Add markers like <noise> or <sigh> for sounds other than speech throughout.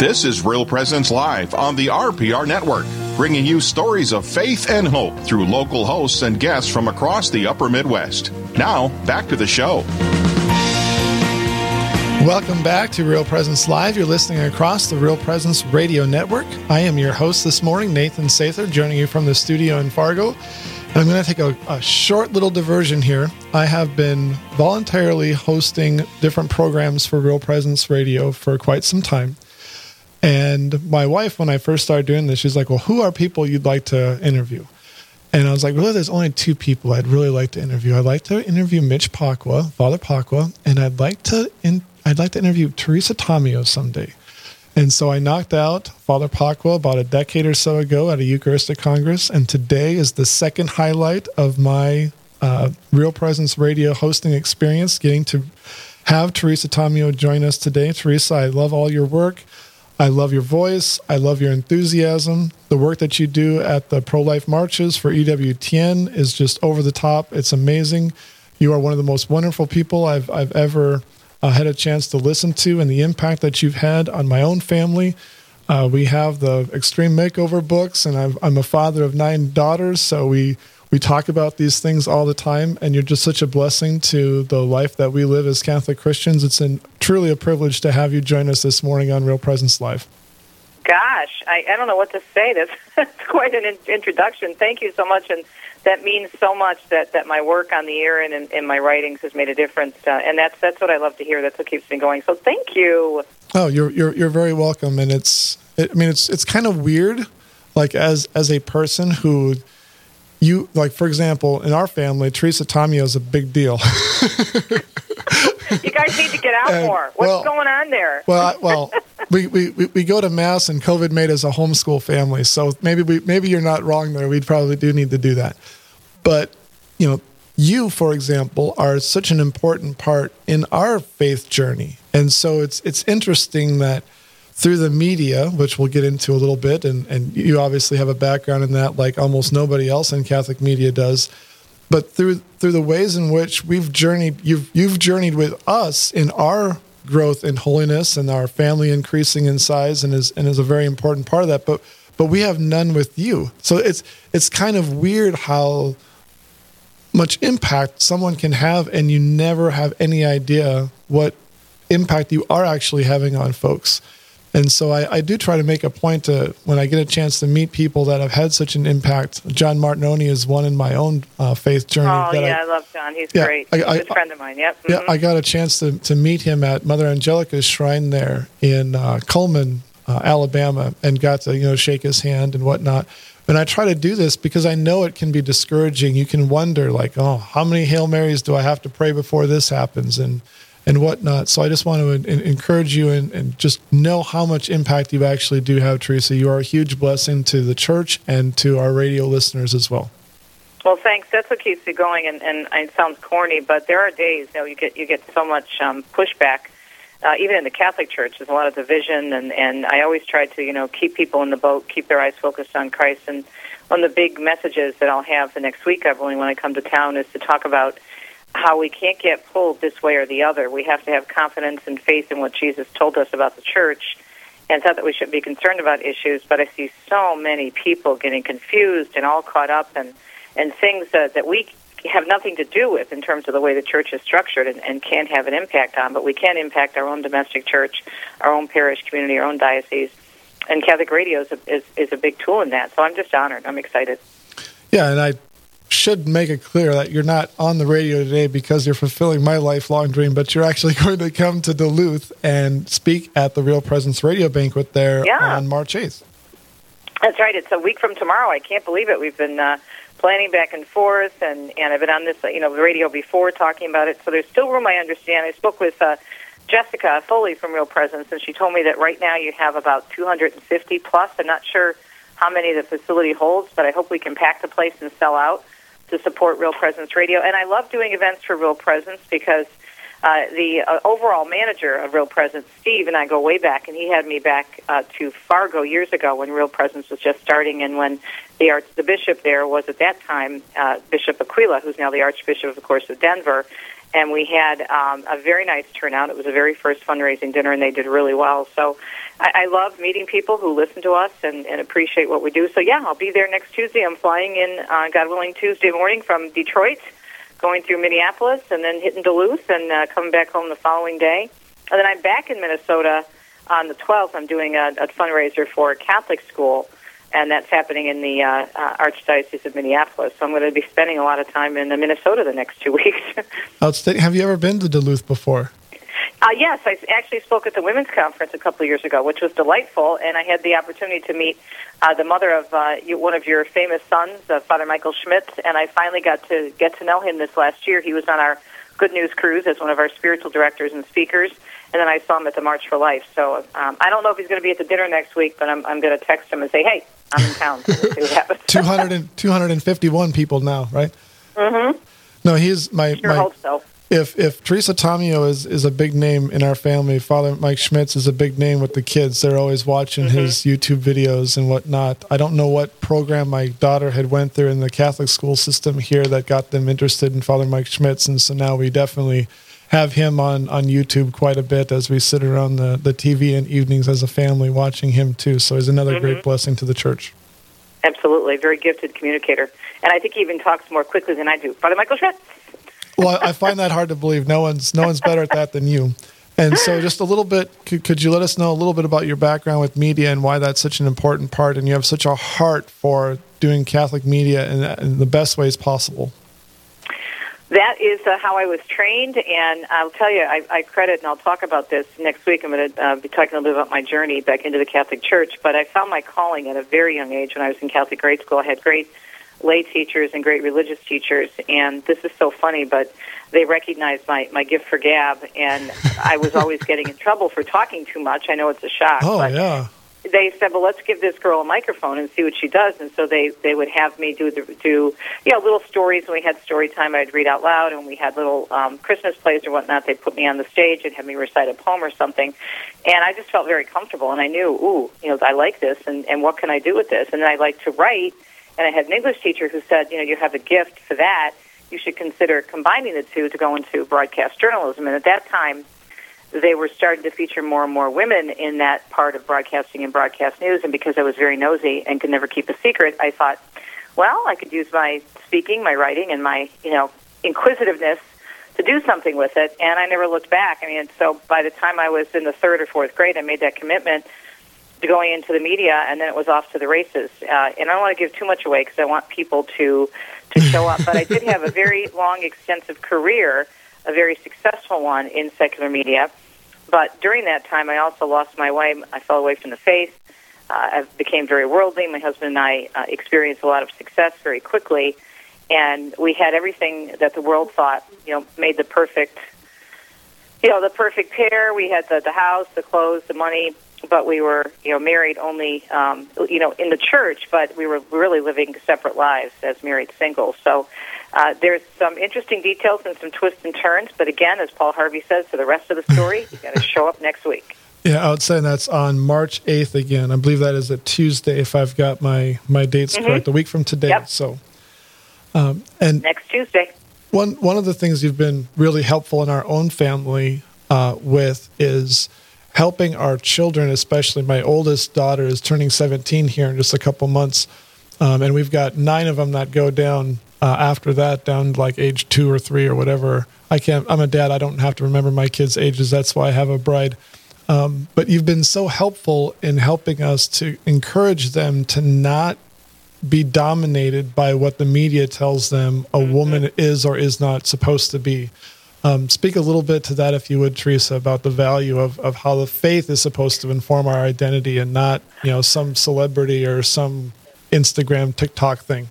This is Real Presence Live on the RPR Network, bringing you stories of faith and hope through local hosts and guests from across the upper Midwest. Now, back to the show. Welcome back to Real Presence Live. You're listening across the Real Presence Radio Network. I am your host this morning, Nathan Sather, joining you from the studio in Fargo. I'm going to take a, a, short little diversion here. I have been voluntarily hosting different programs for Real Presence Radio for quite some time. And my wife, when I first started doing this, she's like, Well, who are people you'd like to interview? And I was like, Really, there's only two people I'd really like to interview. I'd like to interview Mitch Pacwa, Father Pacwa, and I'd like to in, I'd like to interview Teresa Tomeo someday. And so I knocked out Father Pacwa about a decade or so ago at a Eucharistic Congress. And today is the second highlight of my uh, Real Presence Radio hosting experience, getting to have Teresa Tomeo join us today. Teresa, I love all your work. I love your voice. I love your enthusiasm. The work that you do at the pro life marches for EWTN is just over the top. It's amazing. You are one of the most wonderful people I've, I've ever uh, had a chance to listen to, and the impact that you've had on my own family. Uh, we have the Extreme Makeover books, and i I'm a father of nine daughters, so we we talk about these things all the time, and you're just such a blessing to the life that we live as Catholic Christians. It's an, truly a privilege to have you join us this morning on Real Presence Live. Gosh, I, I don't know what to say. <laughs> That's, that's quite an in- introduction. Thank you so much, and that means so much that, that my work on the air and in, my writings has made a difference, uh, and that's that's what I love to hear. That's what keeps me going. So thank you. Oh, you're you're you're very welcome, and it's it, I mean it's it's kind of weird, like as as a person who you like for example in our family teresa tomeo is a big deal. <laughs> You guys need to get out and, more. What's well, going on there? well well we, we, we go to mass and covid made us a homeschool family. So maybe we maybe you're not wrong there. We probably do need to do that. But you know you for example are such an important part in our faith journey. And so it's it's interesting that through the media, which we'll get into a little bit, and, and you obviously have a background in that like almost nobody else in Catholic media does. But through through the ways in which we've journeyed, you've you've journeyed with us in our growth in holiness and our family increasing in size and is and is a very important part of that. But but we have none with you. So it's it's kind of weird how much impact someone can have and you never have any idea what impact you are actually having on folks. And so I, I, do try to make a point to when I get a chance to meet people that have had such an impact. John Martignoni is one in my own uh, faith journey. Oh yeah, I, I, love John. He's yeah, great. He's a friend of mine. Yep. Mm-hmm. Yeah, I got a chance to, to meet him at Mother Angelica's shrine there in uh, Cullman, uh, Alabama, and got to you know shake his hand and whatnot. And I try to do this because I know it can be discouraging. You can wonder like, oh, how many Hail Marys do I have to pray before this happens? And and whatnot. So I just want to encourage you and, and, just know how much impact you actually do have, Teresa. You are a huge blessing to the church and to our radio listeners as well. Well, thanks. That's what keeps me going. And, and it sounds corny, but there are days you know you get you get so much um, pushback. Uh, even in the Catholic Church, there's a lot of division, and and I always try to you know keep people in the boat, keep their eyes focused on Christ. And one of the big messages that I'll have the next week, Evelyn, when I come to town, is to talk about how we can't get pulled this way or the other. We have to have confidence and faith in what Jesus told us about the church. And not that we shouldn't be concerned about issues, but I see so many people getting confused and all caught up and and things that, that we have nothing to do with in terms of the way the church is structured and, and can't have an impact on, but we can impact our own domestic church, our own parish community, our own diocese. And Catholic Radio is a, is, is a big tool in that. So I'm just honored. I'm excited. Yeah, and I should make it clear that you're not on the radio today because you're fulfilling my lifelong dream, but you're actually <laughs> going to come to Duluth and speak at the Real Presence Radio Banquet there yeah. on March 8th. That's right. It's a week from tomorrow. I can't believe it. We've been uh, planning back and forth, and, and I've been on this, you know, the radio before talking about it. So there's still room, I understand. I spoke with uh, Jessica Foley from Real Presence, and she told me that right now you have about 250 plus. I'm not sure how many the facility holds, but I hope we can pack the place and sell out to support Real Presence Radio. And I love doing events for Real Presence because uh, the uh, overall manager of Real Presence, Steve, and I go way back, and he had me back uh, to Fargo years ago when Real Presence was just starting, and when the arch the bishop there was at that time uh, Bishop Aquila, who's now the Archbishop, of course, of Denver. And we had um, a very nice turnout. It was the very first fundraising dinner, and they did really well. So I, I love meeting people who listen to us and, and appreciate what we do. So yeah, I'll be there next Tuesday. I'm flying in, uh, God willing, Tuesday morning from Detroit, going through Minneapolis, and then hitting Duluth, and uh, coming back home the following day. And then I'm back in Minnesota on the 12th. I'm doing a, a fundraiser for a Catholic school and that's happening in the uh, uh, Archdiocese of Minneapolis. So I'm going to be spending a lot of time in Minnesota the next two <laughs> weeks. Outstanding. Have you ever been to Duluth before? Uh, yes, I actually spoke at the women's conference a couple of years ago, which was delightful, and I had the opportunity to meet uh, the mother of uh, you, one of your famous sons, uh, Father Michael Schmitz, and I finally got to get to know him this last year. He was on our Good News Cruise as one of our spiritual directors and speakers, and then I saw him at the March for Life. So um, I don't know if he's going to be at the dinner next week, but I'm, I'm going to text him and say, hey, I'm in town. So we'll see what happens. 200 and, 251 people now, right? Mm-hmm. No, he's my. Sure my hope so. If if Teresa Tomeo is, is a big name in our family, Father Mike Schmitz is a big name with the kids. They're always watching Mm-hmm. his YouTube videos and whatnot. I don't know what program my daughter had went through in the Catholic school system here that got them interested in Father Mike Schmitz, and so now we definitely have him on, on YouTube quite a bit as we sit around the, the TV in evenings as a family watching him too. So he's another Mm-hmm. great blessing to the church. Absolutely, very gifted communicator, and I think he even talks more quickly than I do. Father Michael Schmitz. well, I find that hard to believe. No one's no one's better at that than you. And so, just a little bit, could, could you let us know a little bit about your background with media and why that's such an important part? And you have such a heart for doing Catholic media in, in the best ways possible. That is uh, how I was trained, and I'll tell you, I, I credit, and I'll talk about this next week. I'm going to uh, be talking a little bit about my journey back into the Catholic Church. But I found my calling at a very young age when I was in Catholic grade school. I had great lay teachers and great religious teachers, and this is so funny, but they recognized my, my gift for gab, and I was always getting in trouble for talking too much. I know it's a shock. Oh but yeah, they said, "Well, let's give this girl a microphone and see what she does." And so they they would have me do the do you know little stories. When we had story time, I'd read out loud, and we had little um, Christmas plays or whatnot. They'd put me on the stage and have me recite a poem or something, and I just felt very comfortable. And I knew, ooh, you know, I like this, and and what can I do with this? And then I like to write, and I had an English teacher who said, you know, you have a gift for that. You should consider combining the two to go into broadcast journalism. And at that time they were starting to feature more and more women in that part of broadcasting and broadcast news. And because I was very nosy and could never keep a secret, I thought, well, I could use my speaking, my writing, and my you know inquisitiveness to do something with it. And I never looked back. I mean, so by the time I was in the third or fourth grade, I made that commitment to going into the media, and then it was off to the races. Uh, and I don't want to give too much away because I want people to to show up. But I did have a very long, extensive career, a very successful one in secular media. But during that time, I also lost my way. I fell away from the faith. Uh, I became very worldly. My husband and I uh, experienced a lot of success very quickly, and we had everything that the world thought, you know, made the perfect, you know, the perfect pair. We had the the house, the clothes, the money, but we were, you know, married only, um, you know, in the church. But we were really living separate lives as married singles. So uh, there's some interesting details and some twists and turns. But again, as Paul Harvey says, for the rest of the story, you got to <laughs> show up next week. yeah. I would say that's on March eighth again. I believe that is a Tuesday, if I've got my my dates correct. A week from today. Yep. So, um, and Next Tuesday. one one of the things you've been really helpful in our own family uh, with is helping our children, especially my oldest daughter is turning 17 here in just a couple months, um, and we've got nine of them that go down uh, after that, down to like age two or three or whatever. I can't. I'm a dad. I don't have to remember my kids' ages. That's why I have a bride. Um, but you've been so helpful in helping us to encourage them to not be dominated by what the media tells them a woman is or is not supposed to be. Um, speak a little bit to that, if you would, Teresa, about the value of, of how the faith is supposed to inform our identity and not, you know, some celebrity or some Instagram, TikTok thing.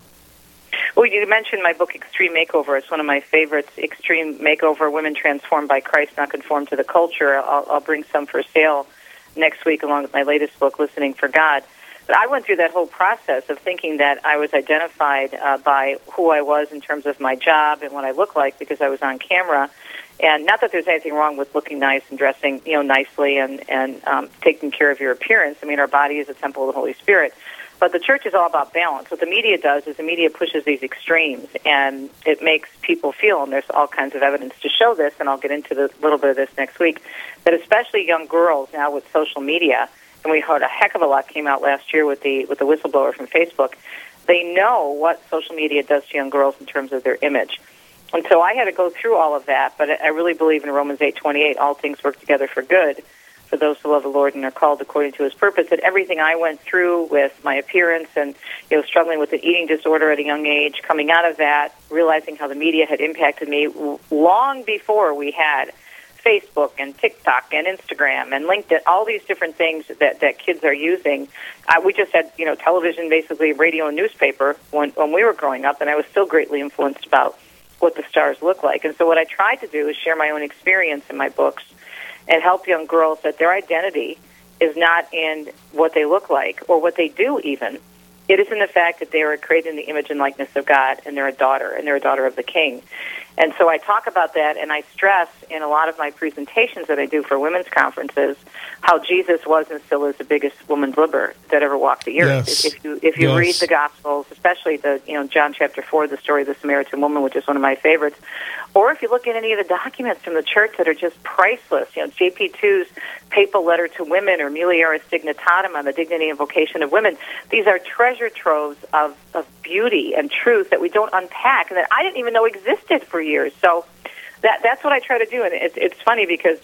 You mentioned my book, Extreme Makeover. It's one of my favorites. Extreme Makeover: Women Transformed by Christ, Not Conformed to the Culture. I'll, I'll bring some for sale next week, along with my latest book, Listening for God. But I went through that whole process of thinking that I was identified uh, by who I was in terms of my job and what I look like because I was on camera. And not that there's anything wrong with looking nice and dressing, you know, nicely and and um, taking care of your appearance. I mean, our body is a temple of the Holy Spirit. But the church is all about balance. What the media does is the media pushes these extremes, and it makes people feel, and there's all kinds of evidence to show this, and I'll get into a little bit of this next week, that especially young girls now with social media, and we heard a heck of a lot came out last year with the with the whistleblower from Facebook. They know what social media does to young girls in terms of their image. And so I had to go through all of that, but I really believe in Romans 8:28, all things work together for good for those who love the Lord and are called according to his purpose. That everything I went through with my appearance and you know struggling with an eating disorder at a young age, coming out of that, realizing how the media had impacted me long before we had Facebook and TikTok and Instagram and LinkedIn, all these different things that, that kids are using. We just had, you know, television, basically radio and newspaper when, when we were growing up, and I was still greatly influenced about what the stars look like. And so what I tried to do is share my own experience in my books and help young girls that their identity is not in what they look like or what they do even. It is in the fact that they are created in the image and likeness of God and they're a daughter and they're a daughter of the king. And so I talk about that and I stress in a lot of my presentations that I do for women's conferences how Jesus was and still is the biggest woman's liber that ever walked the earth. Yes. If you if you Yes. read the gospels, especially the you know John chapter 4 the story of the Samaritan woman which is one of my favorites, or if you look at any of the documents from the church that are just priceless, you know JP2's papal letter to women or Mulieris Dignitatem on the dignity and vocation of women, these are treasure troves of of beauty and truth that we don't unpack and that I didn't even know existed for years. So that that's what I try to do, and it's it's funny because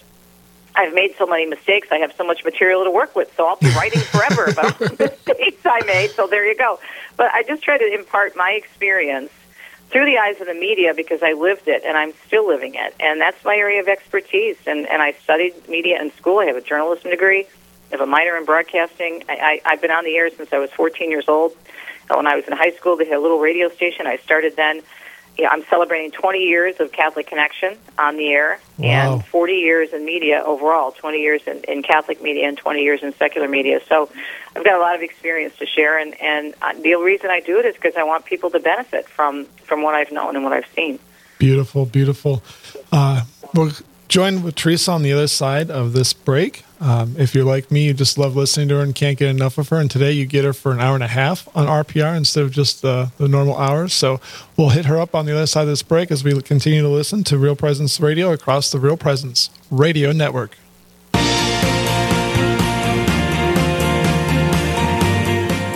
I've made so many mistakes. I have so much material to work with, so I'll be writing <laughs> forever about <laughs> the mistakes I made. So there you go. But I just try to impart my experience through the eyes of the media because I lived it and I'm still living it, and that's my area of expertise. And and I studied media in school. I have a journalism degree. I have a minor in broadcasting. I, I, I've been on the air since I was 14 years old. When I was in high school, they had a little radio station. I started then. Yeah, I'm celebrating 20 years of Catholic Connection on the air Wow. and 40 years in media overall, 20 years in, in Catholic media and 20 years in secular media. So I've got a lot of experience to share, and, and uh, the reason I do it is because I want people to benefit from, from what I've known and what I've seen. Beautiful, beautiful. Uh, we'll join with Teresa on the other side of this break. Um, if you're like me, you just love listening to her and can't get enough of her. And today you get her for an hour and a half on RPR instead of just the, the normal hours. So we'll hit her up on the other side of this break as we continue to listen to Real Presence Radio across the Real Presence Radio Network.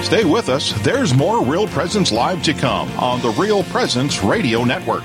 Stay with us. There's more Real Presence Live to come on the Real Presence Radio Network.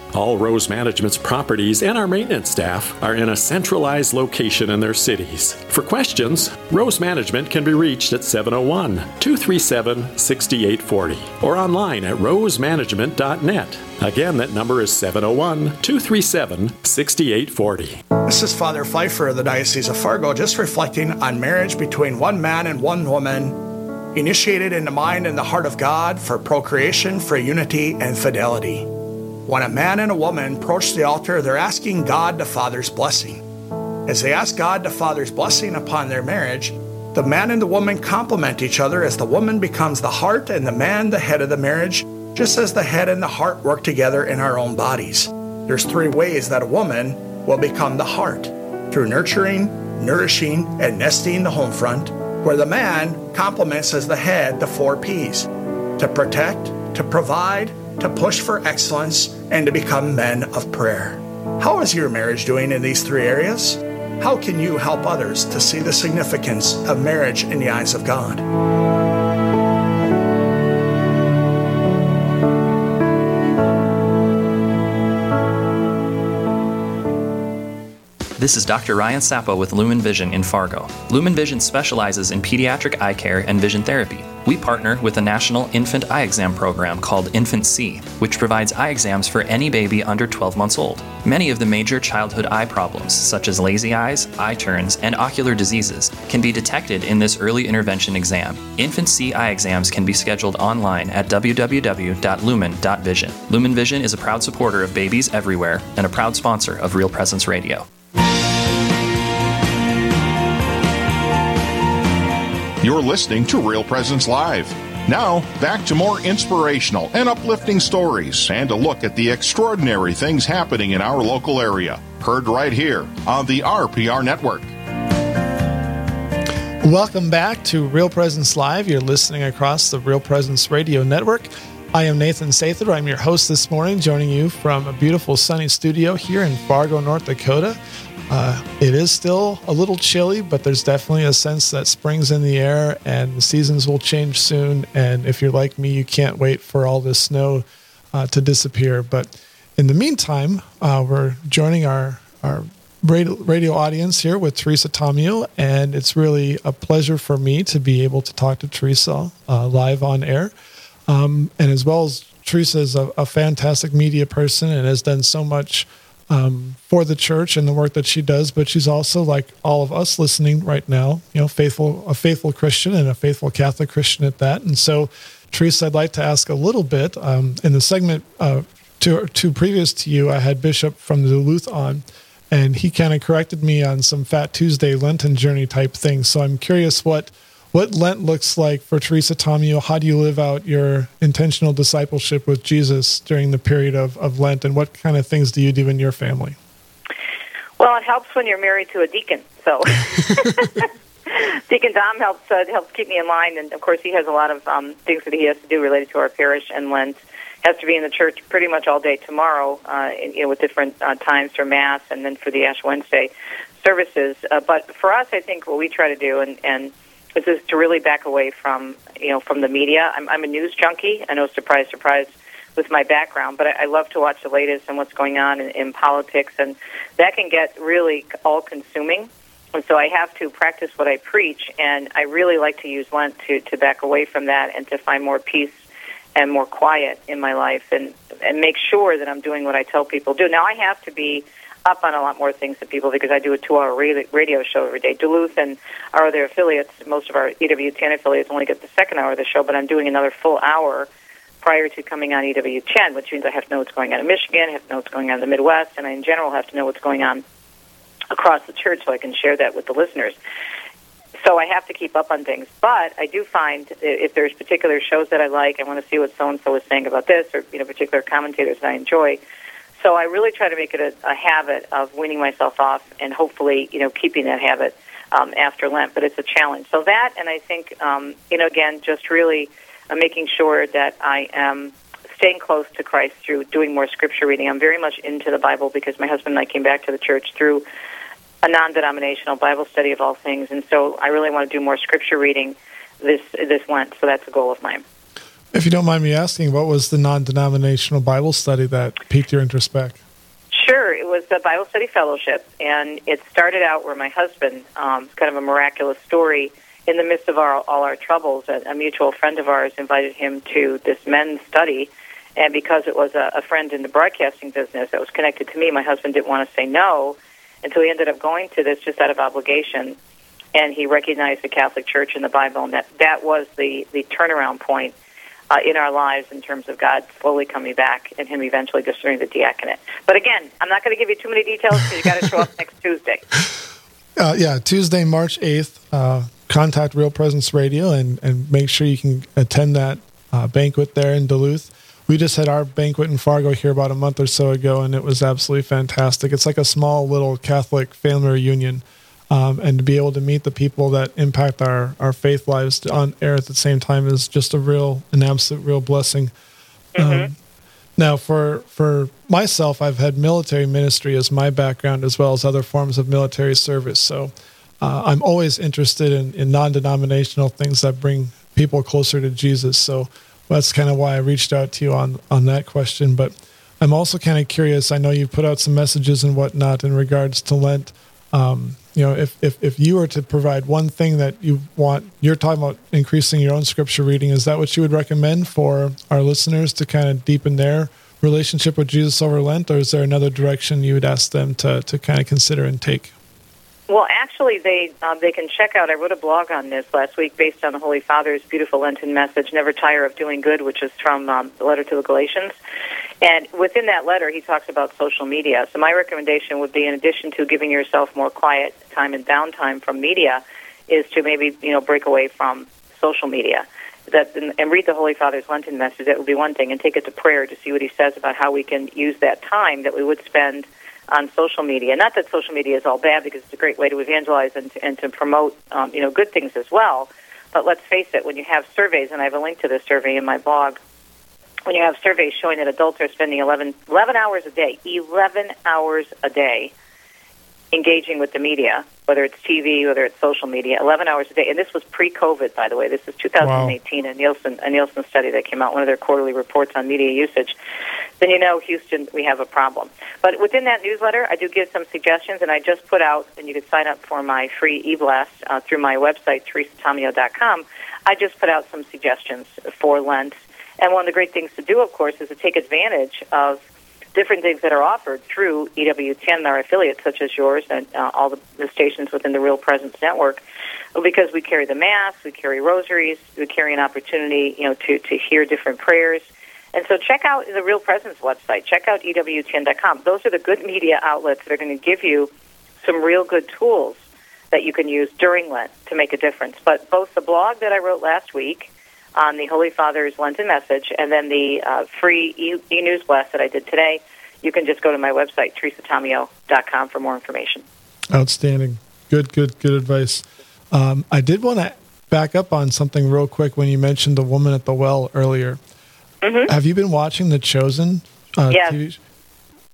All Rose Management's properties and our maintenance staff are in a centralized location in their cities. For questions, Rose Management can be reached at 701 237 6840 or online at rosemanagement.net. Again, that number is 701 237 6840. This is Father Pfeiffer of the Diocese of Fargo, just reflecting on marriage between one man and one woman, initiated in the mind and the heart of God for procreation, for unity, and fidelity. When a man and a woman approach the altar, they're asking God the Father's blessing. As they ask God the Father's blessing upon their marriage, the man and the woman complement each other as the woman becomes the heart and the man the head of the marriage, just as the head and the heart work together in our own bodies. There's three ways that a woman will become the heart through nurturing, nourishing, and nesting the home front, where the man complements as the head the four P's to protect, to provide, to push for excellence, and to become men of prayer. How is your marriage doing in these three areas? How can you help others to see the significance of marriage in the eyes of God? This is Dr. Ryan Sappo with Lumen Vision in Fargo. Lumen Vision specializes in pediatric eye care and vision therapy. We partner with a national infant eye exam program called InfantSEE, which provides eye exams for any baby under 12 months old. Many of the major childhood eye problems, such as lazy eyes, eye turns, and ocular diseases, can be detected in this early intervention exam. InfantSEE eye exams can be scheduled online at www.lumen.vision. Lumen Vision is a proud supporter of babies everywhere and a proud sponsor of Real Presence Radio. You're listening to Real Presence Live. Now, back to more inspirational and uplifting stories and a look at the extraordinary things happening in our local area. Heard right here on the RPR Network. Welcome back to Real Presence Live. You're listening across the Real Presence Radio Network. I am Nathan Sather. I'm your host this morning, joining you from a beautiful sunny studio here in Fargo, North Dakota. Uh, it is still a little chilly, but there's definitely a sense that spring's in the air and the seasons will change soon. And if you're like me, you can't wait for all this snow uh, to disappear. But in the meantime, uh, we're joining our, our radio, audience here with Teresa Tomeo, and it's really a pleasure for me to be able to talk to Teresa uh, live on air. Um, and as well as Teresa is a, a, fantastic media person and has done so much um, for the church and the work that she does. But she's also like all of us listening right now, you know, faithful a faithful Christian and a faithful Catholic Christian at that. And so, Teresa, I'd like to ask a little bit um, in the segment uh, to, to previous to you. I had Bishop from Duluth on and he kind of corrected me on some Fat Tuesday Lenten journey type things. So I'm curious what what Lent looks like for Teresa Tomeo. How do you live out your intentional discipleship with Jesus during the period of, of Lent, and what kind of things do you do in your family? Well, it helps when you're married to a deacon. So <laughs> Deacon Dom helps uh, helps keep me in line, and of course he has a lot of um, things that he has to do related to our parish and Lent has to be in the church pretty much all day tomorrow, uh, you know, with different uh, times for Mass and then for the Ash Wednesday services. Uh, but for us, I think what we try to do and, and is, is to really back away from, you know, from the media. I'm, I'm a news junkie. I know, surprise, surprise, with my background, but I, I love to watch the latest and what's going on in, in politics, and that can get really all-consuming. And so I have to practice what I preach, and I really like to use Lent to, to back away from that and to find more peace and more quiet in my life and and make sure that I'm doing what I tell people to do. Now I have to be up on a lot more things than people because I do a two-hour radio show every day. Duluth and our other affiliates, most of our EWTN affiliates only get the second hour of the show, but I'm doing another full hour prior to coming on EWTN, which means I have to know what's going on in Michigan, I have to know what's going on in the Midwest, and I in general have to know what's going on across the church so I can share that with the listeners so I have to keep up on things. But I do find if there's particular shows that I like, I want to see what so and so is saying about this, or you know, particular commentators that I enjoy. So I really try to make it a, a habit of weaning myself off, and hopefully, you know, keeping that habit um, after Lent. But it's a challenge. So that, and I think, um, you know, again, just really uh, making sure that I am staying close to Christ through doing more scripture reading. I'm very much into the Bible because my husband and I came back to the church through a non-denominational Bible study of all things, and so I really want to do more scripture reading this this Lent. So that's a goal of mine. If you don't mind me asking, what was the non-denominational Bible study that piqued your interest back? Sure, it was the Bible Study Fellowship, and it started out where my husband, um, kind of a miraculous story. In the midst of our, all our troubles, a, a mutual friend of ours invited him to this men's study, and because it was a, a friend in the broadcasting business that was connected to me, my husband didn't want to say no. And so he ended up going to this just out of obligation, and he recognized the Catholic Church and the Bible, and that, that was the, the turnaround point uh, in our lives in terms of God slowly coming back and him eventually discerning the diaconate. But again, I'm not going to give you too many details because you got to show up next Tuesday. <laughs> Uh, yeah, Tuesday, March 8th. Uh, contact Real Presence Radio and, and make sure you can attend that uh, banquet there in Duluth we just had our banquet in Fargo here about a month or so ago, and it was absolutely fantastic. It's like a small little Catholic family reunion. Um, and to be able to meet the people that impact our, our faith lives on air at the same time is just a real, an absolute real blessing. Mm-hmm. Um, now, for for myself, I've had military ministry as my background, as well as other forms of military service. So, uh, I'm always interested in, in non-denominational things that bring people closer to Jesus. So, that's kind of why I reached out to you on on that question. But I'm also kind of curious. I know you've put out some messages and whatnot in regards to Lent. Um, you know, if, if if you were to provide one thing that you want, you're talking about increasing your own scripture reading. Is that what you would recommend for our listeners to kind of deepen their relationship with Jesus over Lent, or is there another direction you would ask them to to kind of consider and take? Well, actually, they um, they can check out. I wrote a blog on this last week based on the Holy Father's beautiful Lenten message, "Never tire of doing good," which is from um, the letter to the Galatians. And within that letter, he talks about social media. So my recommendation would be, in addition to giving yourself more quiet time and downtime from media, is to maybe you know break away from social media. That and read the Holy Father's Lenten message. That would be one thing, and take it to prayer to see what he says about how we can use that time that we would spend on social media. Not that social media is all bad, because it's a great way to evangelize and to, and to promote um, you know good things as well. But let's face it, when you have surveys, and I have a link to this survey in my blog, when you have surveys showing that adults are spending 11, 11 hours a day, 11 hours a day engaging with the media, whether it's TV, whether it's social media, 11 hours a day. And this was pre-COVID, by the way. This is 2018, wow. a Nielsen a Nielsen study that came out, one of their quarterly reports on media usage. Then you know, Houston, we have a problem. But within that newsletter, I do give some suggestions, and I just put out, and you can sign up for my free e-blast uh, through my website, teresatomeo.com. I just put out some suggestions for Lent. And one of the great things to do, of course, is to take advantage of different things that are offered through EWTN, and our affiliates, such as yours and uh, all the, the stations within the Real Presence Network, because we carry the Mass, we carry rosaries, we carry an opportunity, you know, to, to hear different prayers. And so check out the Real Presence website. Check out EWTN.com. Those are the good media outlets that are going to give you some real good tools that you can use during Lent to make a difference. But both the blog that I wrote last week on the Holy Father's Lenten message, and then the uh, free e news blast that I did today. You can just go to my website, teresatomeo.com, for more information. Outstanding. Good, good, good advice. Um, I did want to back up on something real quick when you mentioned the woman at the well earlier. Mm-hmm. Have you been watching The Chosen? Uh, yes. TV?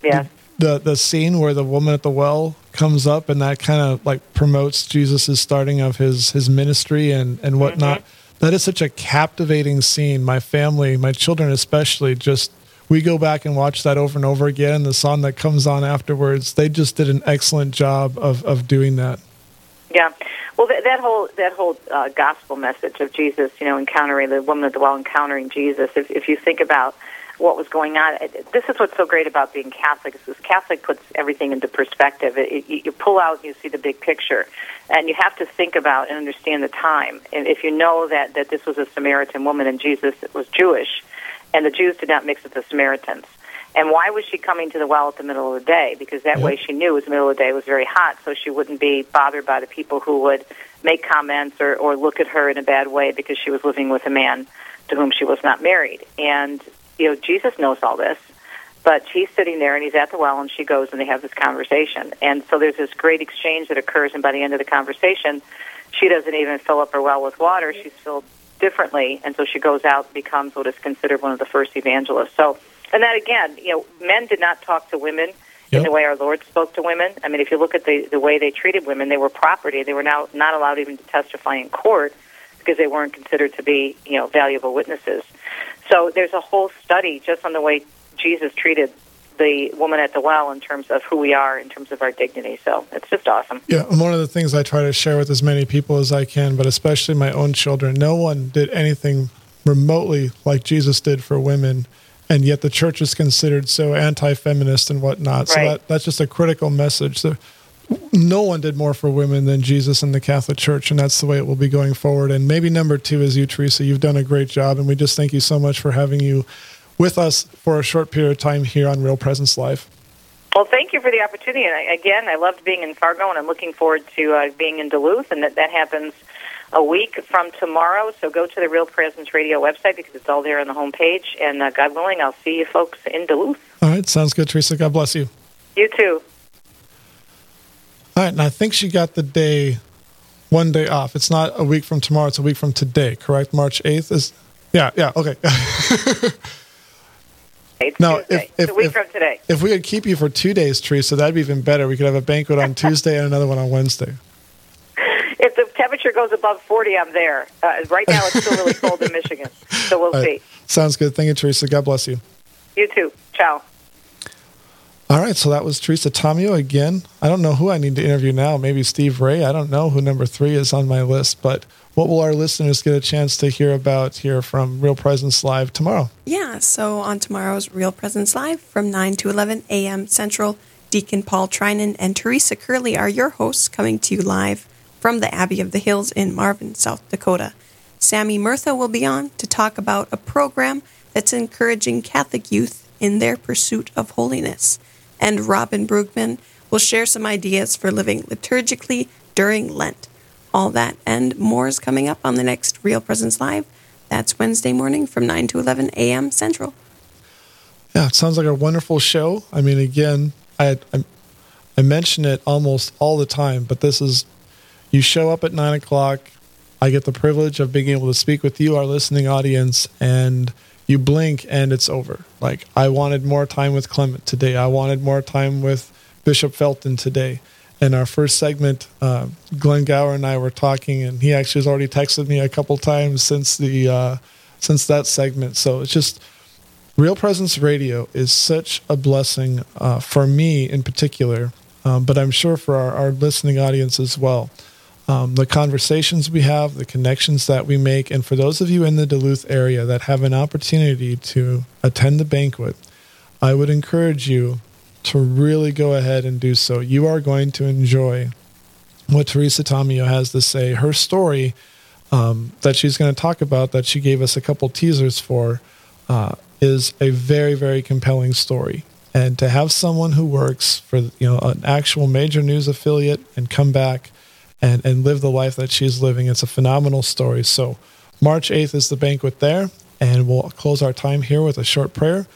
Yes. The, the, the scene where the woman at the well comes up and that kind of like promotes Jesus' starting of his his ministry and and whatnot. Mm-hmm that is such a captivating scene. My family, my children especially, just we go back and watch that over and over again. The song that comes on afterwards, they just did an excellent job of, of doing that. Yeah, well, that, that whole that whole uh, gospel message of Jesus, you know, encountering the woman at the well, encountering Jesus. If if you think about what was going on. This is what's so great about being Catholic is this Catholic puts everything into perspective. It, it, you pull out and you see the big picture, and you have to think about and understand the time. And if you know that that this was a Samaritan woman and Jesus was Jewish, and the Jews did not mix with the Samaritans. And why was she coming to the well at the middle of the day? Because that yep. way she knew it was the middle of the day, it was very hot, so she wouldn't be bothered by the people who would make comments or, or look at her in a bad way because she was living with a man to whom she was not married. And you know, Jesus knows all this, but she's sitting there and he's at the well and she goes and they have this conversation. And so there's this great exchange that occurs, and by the end of the conversation, she doesn't even fill up her well with water. She's filled differently, and so she goes out and becomes what is considered one of the first evangelists. So, and that again, you know, men did not talk to women yep. in the way our Lord spoke to women. I mean, if you look at the the way they treated women, they were property. They were now not allowed even to testify in court because they weren't considered to be, you know, valuable witnesses. So there's a whole study just on the way Jesus treated the woman at the well in terms of who we are, in terms of our dignity. So it's just awesome. Yeah, and one of the things I try to share with as many people as I can, but especially my own children, no one did anything remotely like Jesus did for women. And yet the church is considered so anti feminist and whatnot. So that, that's just a critical message. So no one did more for women than Jesus in the Catholic Church, and that's the way it will be going forward. And maybe number two is you, Teresa. You've done a great job, and we just thank you so much for having you with us for a short period of time here on Real Presence Live. Well, thank you for the opportunity. And I, again, I loved being in Fargo, and I'm looking forward to uh, being in Duluth, and that, that happens a week from tomorrow. So go to the Real Presence Radio website because it's all there on the homepage. And uh, God willing, I'll see you folks in Duluth. All right, sounds good, Teresa. God bless you. You too. All right, and I think she got the day, one day off. It's not a week from tomorrow; it's a week from today. Correct? March eighth is. Yeah, yeah, okay. <laughs> It's now, Tuesday. if, if, week if, from today. If we could keep you for two days, Teresa, that'd be even better. We could have a banquet on <laughs> Tuesday and another one on Wednesday. If the temperature goes above 40, I'm there. Uh, right now, it's still really <laughs> cold in Michigan, so we'll right. see. Sounds good. Thank you, Teresa. God bless you. You too. Ciao. All right, so that was Teresa Tomeo again. I don't know who I need to interview now. Maybe Steve Ray. I don't know who number three is on my list, but what will our listeners get a chance to hear about here from Real Presence Live tomorrow? Yeah, so on tomorrow's Real Presence Live from 9 to 11 a.m. Central, Deacon Paul Trinan and Teresa Curley are your hosts coming to you live from the Abbey of the Hills in Marvin, South Dakota. Sammy Murtha will be on to talk about a program that's encouraging Catholic youth in their pursuit of holiness and Robin Brugman will share some ideas for living liturgically during Lent. All that and more is coming up on the next Real Presence Live. That's Wednesday morning from 9 to 11 a.m. Central. Yeah, it sounds like a wonderful show. I mean, again, I, I, I mention it almost all the time, but this is you show up at nine o'clock. I get the privilege of being able to speak with you, our listening audience, and you blink and it's over. Like I wanted more time with Clement today. I wanted more time with Bishop Felton today. In our first segment, uh, Glenn Gower and I were talking, and he actually has already texted me a couple times since the uh, since that segment. So it's just Real Presence Radio is such a blessing uh, for me in particular, um, but I'm sure for our, our listening audience as well. Um, the conversations we have, the connections that we make, and for those of you in the Duluth area that have an opportunity to attend the banquet, I would encourage you to really go ahead and do so. You are going to enjoy what Teresa Tomeo has to say. Her story um, that she's going to talk about, that she gave us a couple teasers for, uh, is a very, very compelling story. And to have someone who works for you know an actual major news affiliate and come back and, and live the life that she's living, it's a phenomenal story. So March 8th is the banquet there, and we'll close our time here with a short prayer.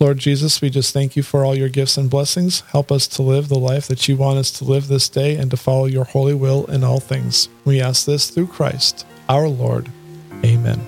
Lord Jesus, we just thank you for all your gifts and blessings. Help us to live the life that you want us to live this day and to follow your holy will in all things. We ask this through Christ, our Lord. Amen.